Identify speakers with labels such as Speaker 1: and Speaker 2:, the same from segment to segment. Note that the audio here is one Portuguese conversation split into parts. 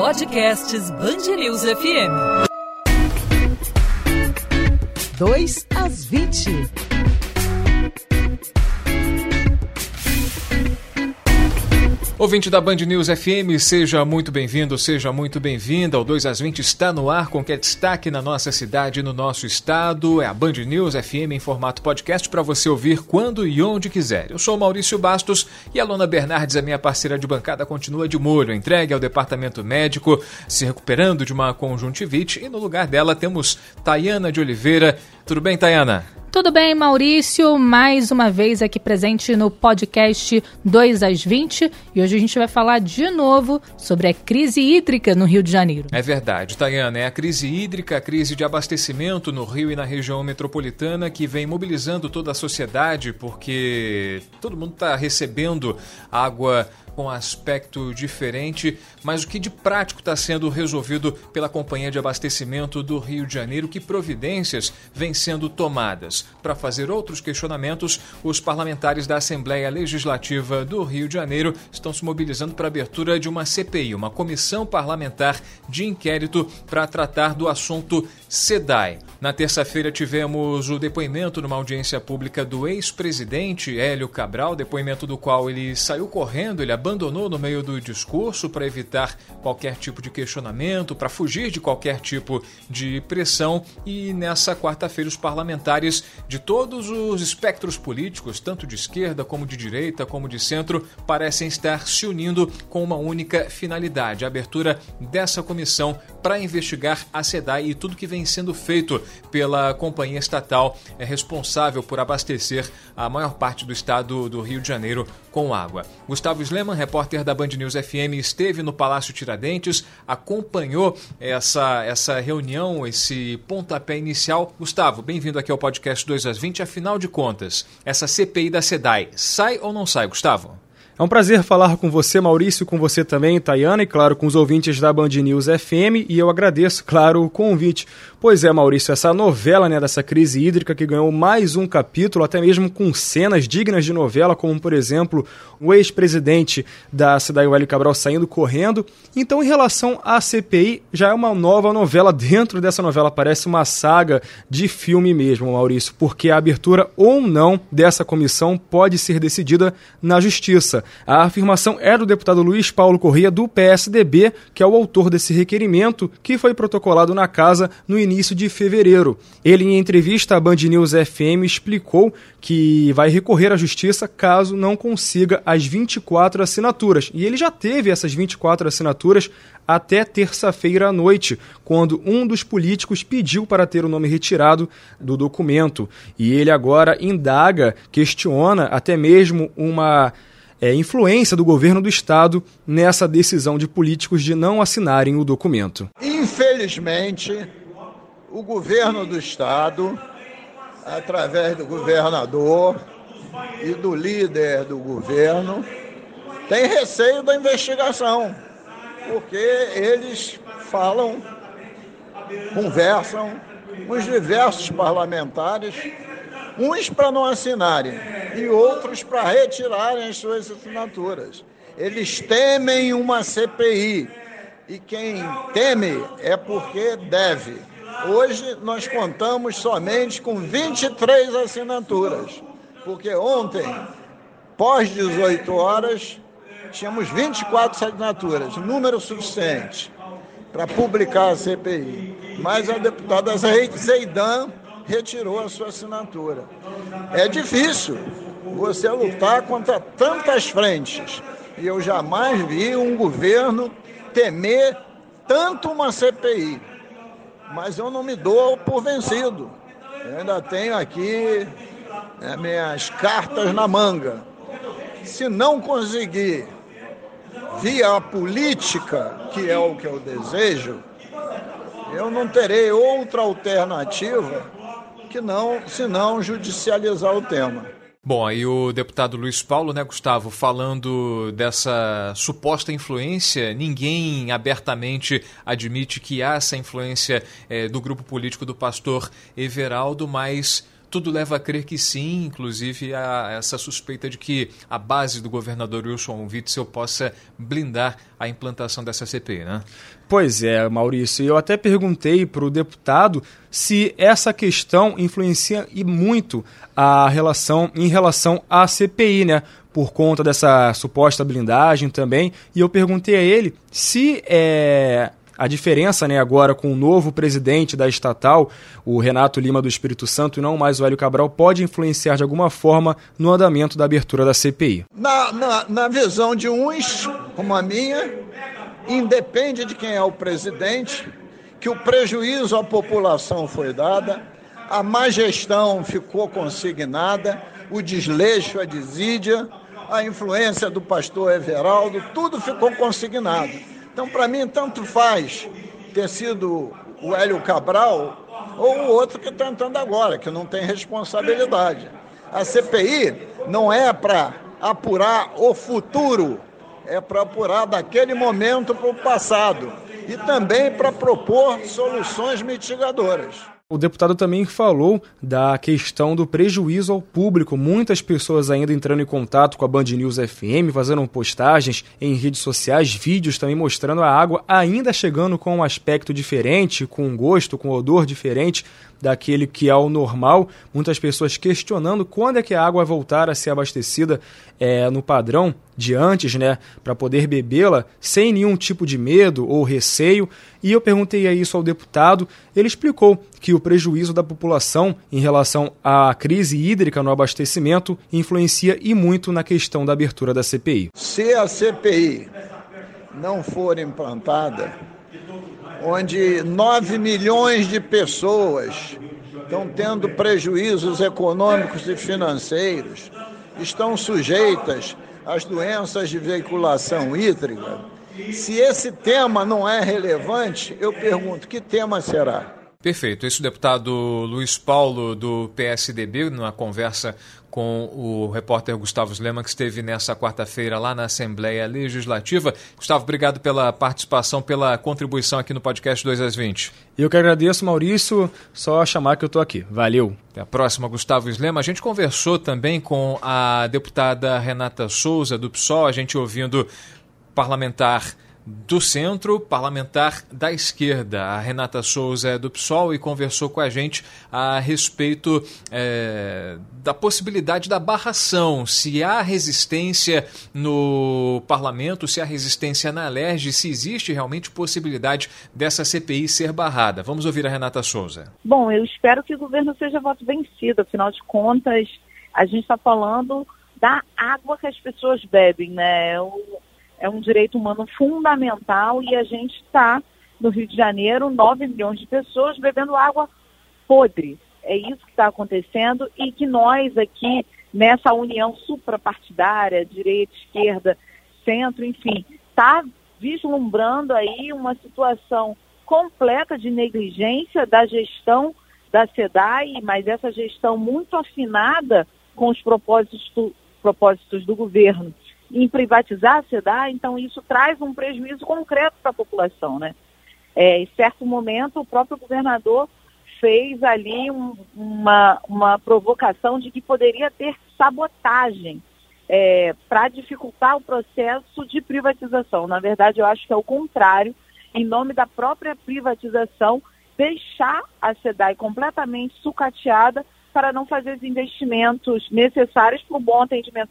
Speaker 1: Podcasts Bangerils FM.
Speaker 2: 2 às 20.
Speaker 3: Ouvinte da Band News FM, seja muito bem-vindo, seja muito bem-vinda. O 2 às 20 está no ar com que é destaque na nossa cidade e no nosso estado. É a Band News FM em formato podcast para você ouvir quando e onde quiser. Eu sou Maurício Bastos e a Lona Bernardes, a minha parceira de bancada, continua de molho, entregue ao departamento médico, se recuperando de uma conjuntivite. E no lugar dela temos Tayana de Oliveira. Tudo bem, Tayana?
Speaker 4: Tudo bem, Maurício? Mais uma vez aqui presente no podcast 2 às 20 e hoje a gente vai falar de novo sobre a crise hídrica no Rio de Janeiro.
Speaker 3: É verdade, Tayana. É a crise hídrica, a crise de abastecimento no Rio e na região metropolitana que vem mobilizando toda a sociedade porque todo mundo está recebendo água com aspecto diferente, mas o que de prático está sendo resolvido pela Companhia de Abastecimento do Rio de Janeiro? Que providências vêm sendo tomadas? Para fazer outros questionamentos, os parlamentares da Assembleia Legislativa do Rio de Janeiro estão se mobilizando para a abertura de uma CPI, uma comissão parlamentar de inquérito para tratar do assunto SEDAI. Na terça-feira tivemos o depoimento numa audiência pública do ex-presidente Hélio Cabral, depoimento do qual ele saiu correndo, ele abandonou abandonou no meio do discurso para evitar qualquer tipo de questionamento, para fugir de qualquer tipo de pressão. E nessa quarta-feira, os parlamentares de todos os espectros políticos, tanto de esquerda como de direita, como de centro, parecem estar se unindo com uma única finalidade: a abertura dessa comissão para investigar a SEDAI e tudo que vem sendo feito pela companhia estatal é responsável por abastecer a maior parte do estado do Rio de Janeiro com água. Gustavo Sleman, repórter da Band News FM, esteve no Palácio Tiradentes, acompanhou essa, essa reunião, esse pontapé inicial. Gustavo, bem-vindo aqui ao podcast 2 às 20. Afinal de contas, essa CPI da SEDAI sai ou não sai, Gustavo?
Speaker 5: É um prazer falar com você, Maurício, com você também, Tayana, e claro, com os ouvintes da Band News FM, e eu agradeço, claro, o convite. Pois é, Maurício, essa novela, né, dessa crise hídrica que ganhou mais um capítulo, até mesmo com cenas dignas de novela, como, por exemplo, o ex-presidente da cidade Hélio Cabral saindo correndo. Então, em relação à CPI, já é uma nova novela dentro dessa novela, parece uma saga de filme mesmo, Maurício, porque a abertura ou não dessa comissão pode ser decidida na justiça. A afirmação é do deputado Luiz Paulo Corrêa, do PSDB, que é o autor desse requerimento, que foi protocolado na casa no início de fevereiro. Ele, em entrevista à Band News FM, explicou que vai recorrer à justiça caso não consiga as 24 assinaturas. E ele já teve essas 24 assinaturas até terça-feira à noite, quando um dos políticos pediu para ter o nome retirado do documento. E ele agora indaga, questiona até mesmo uma é, influência do governo do estado nessa decisão de políticos de não assinarem o documento.
Speaker 6: Infelizmente, o governo do estado, através do governador e do líder do governo, tem receio da investigação, porque eles falam, conversam com os diversos parlamentares uns para não assinarem e outros para retirarem as suas assinaturas. Eles temem uma CPI e quem teme é porque deve. Hoje nós contamos somente com 23 assinaturas, porque ontem, pós 18 horas, tínhamos 24 assinaturas, número suficiente para publicar a CPI. Mas a deputada Zeidan retirou a sua assinatura. É difícil você lutar contra tantas frentes. E eu jamais vi um governo temer tanto uma CPI. Mas eu não me dou por vencido. Eu ainda tenho aqui né, minhas cartas na manga. Se não conseguir via a política, que é o que eu desejo, eu não terei outra alternativa que não, se não judicializar o tema.
Speaker 3: Bom, aí o deputado Luiz Paulo, né, Gustavo, falando dessa suposta influência, ninguém abertamente admite que há essa influência é, do grupo político do pastor Everaldo, mas tudo leva a crer que sim, inclusive a essa suspeita de que a base do governador Wilson Witzel possa blindar a implantação dessa CPI, né?
Speaker 5: Pois é, Maurício. Eu até perguntei para o deputado se essa questão influencia e muito a relação em relação à CPI, né? Por conta dessa suposta blindagem também. E eu perguntei a ele se é, a diferença né, agora com o novo presidente da estatal, o Renato Lima do Espírito Santo, e não mais o Hélio Cabral, pode influenciar de alguma forma no andamento da abertura da CPI?
Speaker 6: Na, na, na visão de uns, como a minha, independe de quem é o presidente, que o prejuízo à população foi dada, a má gestão ficou consignada, o desleixo, a desídia, a influência do pastor Everaldo, tudo ficou consignado. Então, para mim, tanto faz ter sido o Hélio Cabral ou o outro que está entrando agora, que não tem responsabilidade. A CPI não é para apurar o futuro é para apurar daquele momento para o passado e também para propor soluções mitigadoras.
Speaker 5: O deputado também falou da questão do prejuízo ao público. Muitas pessoas ainda entrando em contato com a Band News FM, fazendo postagens em redes sociais, vídeos também mostrando a água ainda chegando com um aspecto diferente, com um gosto, com um odor diferente daquele que é o normal. Muitas pessoas questionando quando é que a água vai voltar a ser abastecida é, no padrão de antes, né, para poder bebê-la sem nenhum tipo de medo ou receio. E eu perguntei isso ao deputado. Ele explicou que o prejuízo da população em relação à crise hídrica no abastecimento influencia e muito na questão da abertura da CPI.
Speaker 6: Se a CPI não for implantada, onde 9 milhões de pessoas estão tendo prejuízos econômicos e financeiros, estão sujeitas às doenças de veiculação hídrica. Se esse tema não é relevante, eu pergunto: que tema será?
Speaker 3: Perfeito. Esse o deputado Luiz Paulo, do PSDB, numa conversa com o repórter Gustavo Lema, que esteve nessa quarta-feira lá na Assembleia Legislativa. Gustavo, obrigado pela participação, pela contribuição aqui no podcast 2 às 20.
Speaker 5: Eu que agradeço, Maurício. Só chamar que eu estou aqui. Valeu.
Speaker 3: Até a próxima, Gustavo Slema. A gente conversou também com a deputada Renata Souza, do PSOL, a gente ouvindo parlamentar do centro, parlamentar da esquerda. A Renata Souza é do PSOL e conversou com a gente a respeito é, da possibilidade da barração. Se há resistência no parlamento, se há resistência na LERJ, se existe realmente possibilidade dessa CPI ser barrada. Vamos ouvir a Renata Souza.
Speaker 7: Bom, eu espero que o governo seja voto vencido. Afinal de contas, a gente está falando da água que as pessoas bebem, né? É um direito humano fundamental e a gente está, no Rio de Janeiro, 9 milhões de pessoas bebendo água podre. É isso que está acontecendo e que nós aqui, nessa união suprapartidária, direita, esquerda, centro, enfim, está vislumbrando aí uma situação completa de negligência da gestão da SEDAI, mas essa gestão muito afinada com os propósitos, propósitos do governo em privatizar a SEDA, então isso traz um prejuízo concreto para a população, né? É, em certo momento, o próprio governador fez ali um, uma, uma provocação de que poderia ter sabotagem é, para dificultar o processo de privatização. Na verdade, eu acho que é o contrário, em nome da própria privatização, deixar a SEDAI completamente sucateada para não fazer os investimentos necessários para o bom atendimento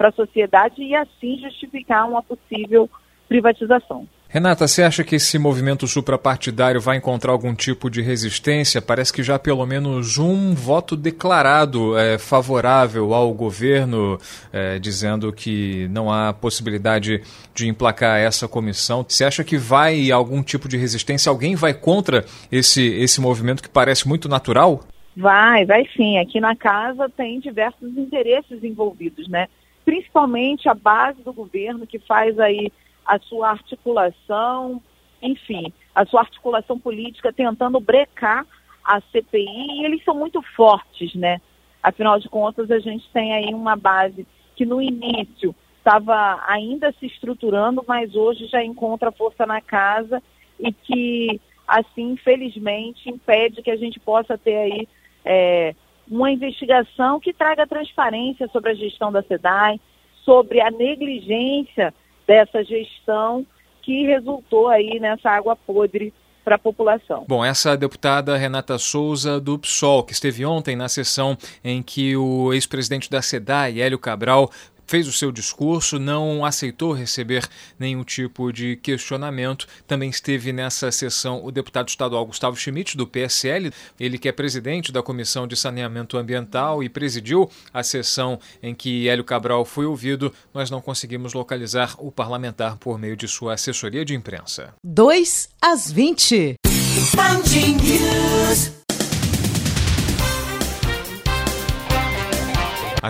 Speaker 7: para a sociedade e assim justificar uma possível privatização.
Speaker 3: Renata, você acha que esse movimento suprapartidário vai encontrar algum tipo de resistência? Parece que já pelo menos um voto declarado é, favorável ao governo, é, dizendo que não há possibilidade de emplacar essa comissão. Você acha que vai algum tipo de resistência? Alguém vai contra esse, esse movimento que parece muito natural?
Speaker 7: Vai, vai sim. Aqui na casa tem diversos interesses envolvidos, né? Principalmente a base do governo que faz aí a sua articulação, enfim, a sua articulação política tentando brecar a CPI e eles são muito fortes, né? Afinal de contas, a gente tem aí uma base que no início estava ainda se estruturando, mas hoje já encontra força na casa e que, assim, infelizmente, impede que a gente possa ter aí é, uma investigação que traga transparência sobre a gestão da SEDAI, sobre a negligência dessa gestão que resultou aí nessa água podre para a população.
Speaker 3: Bom, essa deputada Renata Souza do PSOL, que esteve ontem na sessão em que o ex-presidente da SEDAI, Hélio Cabral, fez o seu discurso, não aceitou receber nenhum tipo de questionamento. Também esteve nessa sessão o deputado estadual Gustavo Schmidt, do PSL, ele que é presidente da Comissão de Saneamento Ambiental e presidiu a sessão em que Hélio Cabral foi ouvido. Nós não conseguimos localizar o parlamentar por meio de sua assessoria de imprensa.
Speaker 2: 2 às 20.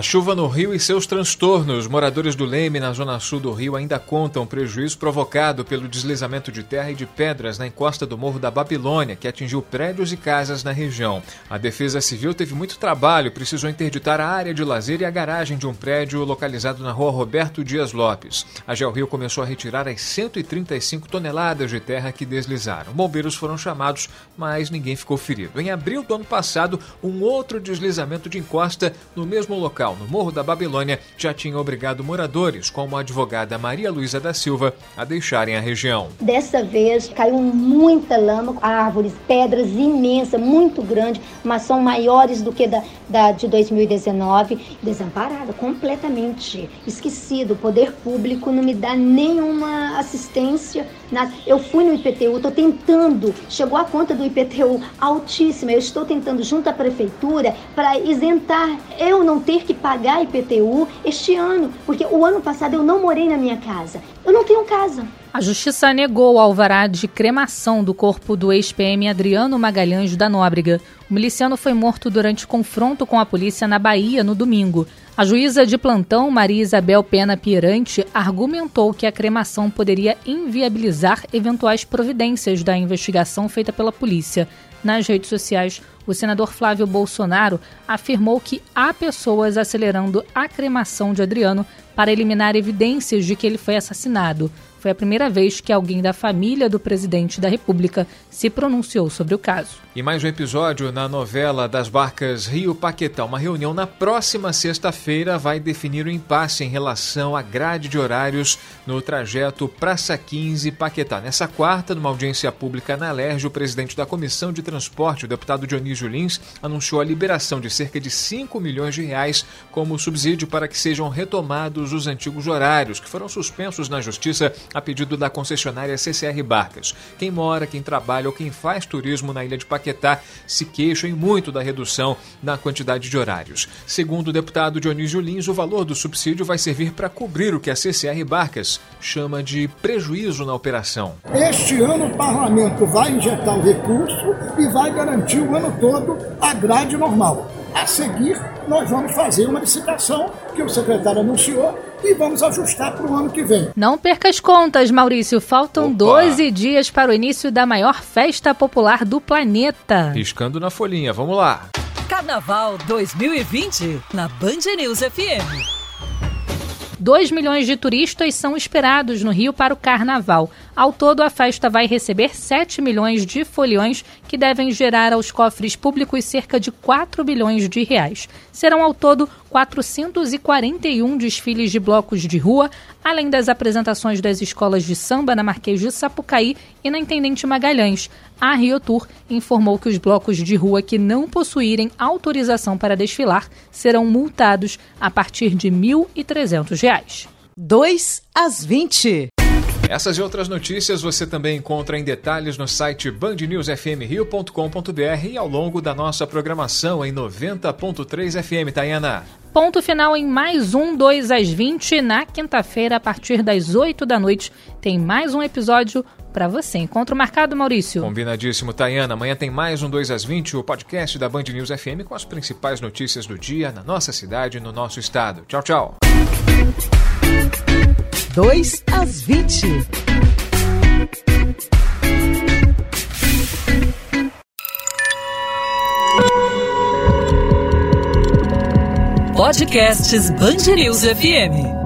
Speaker 3: A chuva no Rio e seus transtornos. Moradores do Leme, na zona sul do Rio, ainda contam prejuízo provocado pelo deslizamento de terra e de pedras na encosta do Morro da Babilônia, que atingiu prédios e casas na região. A Defesa Civil teve muito trabalho, precisou interditar a área de lazer e a garagem de um prédio localizado na rua Roberto Dias Lopes. A Rio começou a retirar as 135 toneladas de terra que deslizaram. Bombeiros foram chamados, mas ninguém ficou ferido. Em abril do ano passado, um outro deslizamento de encosta no mesmo local local, no Morro da Babilônia, já tinha obrigado moradores, como a advogada Maria Luísa da Silva, a deixarem a região.
Speaker 8: Dessa vez caiu muita lama, árvores, pedras imensas, muito grandes, mas são maiores do que da, da de 2019. Desamparada, completamente esquecido. O poder público não me dá nenhuma assistência. Eu fui no IPTU, estou tentando, chegou a conta do IPTU altíssima, eu estou tentando junto à prefeitura para isentar eu não ter que que pagar IPTU este ano, porque o ano passado eu não morei na minha casa. Eu não tenho casa.
Speaker 4: A justiça negou o alvará de cremação do corpo do ex-PM Adriano Magalhães da Nóbrega. O miliciano foi morto durante confronto com a polícia na Bahia no domingo. A juíza de plantão, Maria Isabel Pena Pirante, argumentou que a cremação poderia inviabilizar eventuais providências da investigação feita pela polícia. Nas redes sociais, o senador Flávio Bolsonaro afirmou que há pessoas acelerando a cremação de Adriano para eliminar evidências de que ele foi assassinado. Foi a primeira vez que alguém da família do presidente da República se pronunciou sobre o caso.
Speaker 3: E mais um episódio na novela das barcas Rio Paquetá. Uma reunião na próxima sexta-feira vai definir o impasse em relação à grade de horários no trajeto Praça 15 Paquetá. Nessa quarta, numa audiência pública na Lerge, o presidente da Comissão de Transporte, o deputado Dionísio Lins, anunciou a liberação de cerca de 5 milhões de reais como subsídio para que sejam retomados os antigos horários, que foram suspensos na Justiça a pedido da concessionária CCR Barcas. Quem mora, quem trabalha ou quem faz turismo na ilha de Paquetá se queixam muito da redução na quantidade de horários. Segundo o deputado Dionísio Lins, o valor do subsídio vai servir para cobrir o que a CCR Barcas chama de prejuízo na operação.
Speaker 9: Este ano o parlamento vai injetar o recurso e vai garantir o ano todo a grade normal. A seguir, nós vamos fazer uma licitação que o secretário anunciou e vamos ajustar para o ano que vem.
Speaker 4: Não perca as contas, Maurício. Faltam Opa. 12 dias para o início da maior festa popular do planeta.
Speaker 3: Riscando na folhinha, vamos lá.
Speaker 1: Carnaval 2020 na Band News FM.
Speaker 4: 2 milhões de turistas são esperados no Rio para o carnaval. Ao todo, a festa vai receber 7 milhões de foliões que devem gerar aos cofres públicos cerca de 4 bilhões de reais. Serão ao todo 441 desfiles de blocos de rua, além das apresentações das escolas de samba na Marquês de Sapucaí e na Intendente Magalhães. A Rio Tour informou que os blocos de rua que não possuírem autorização para desfilar serão multados a partir de R$ 1.300.
Speaker 2: 2 às 20.
Speaker 3: Essas e outras notícias você também encontra em detalhes no site bandnewsfmrio.com.br e ao longo da nossa programação em 90.3 FM, Tayana.
Speaker 4: Ponto final em mais um 2 às 20. Na quinta-feira, a partir das 8 da noite, tem mais um episódio para você. Encontro marcado, Maurício.
Speaker 3: Combinadíssimo, Tayana. Amanhã tem mais um 2 às 20, o podcast da Band News FM com as principais notícias do dia na nossa cidade e no nosso estado. Tchau, tchau.
Speaker 2: 2 às 20.
Speaker 1: Podcasts News FM.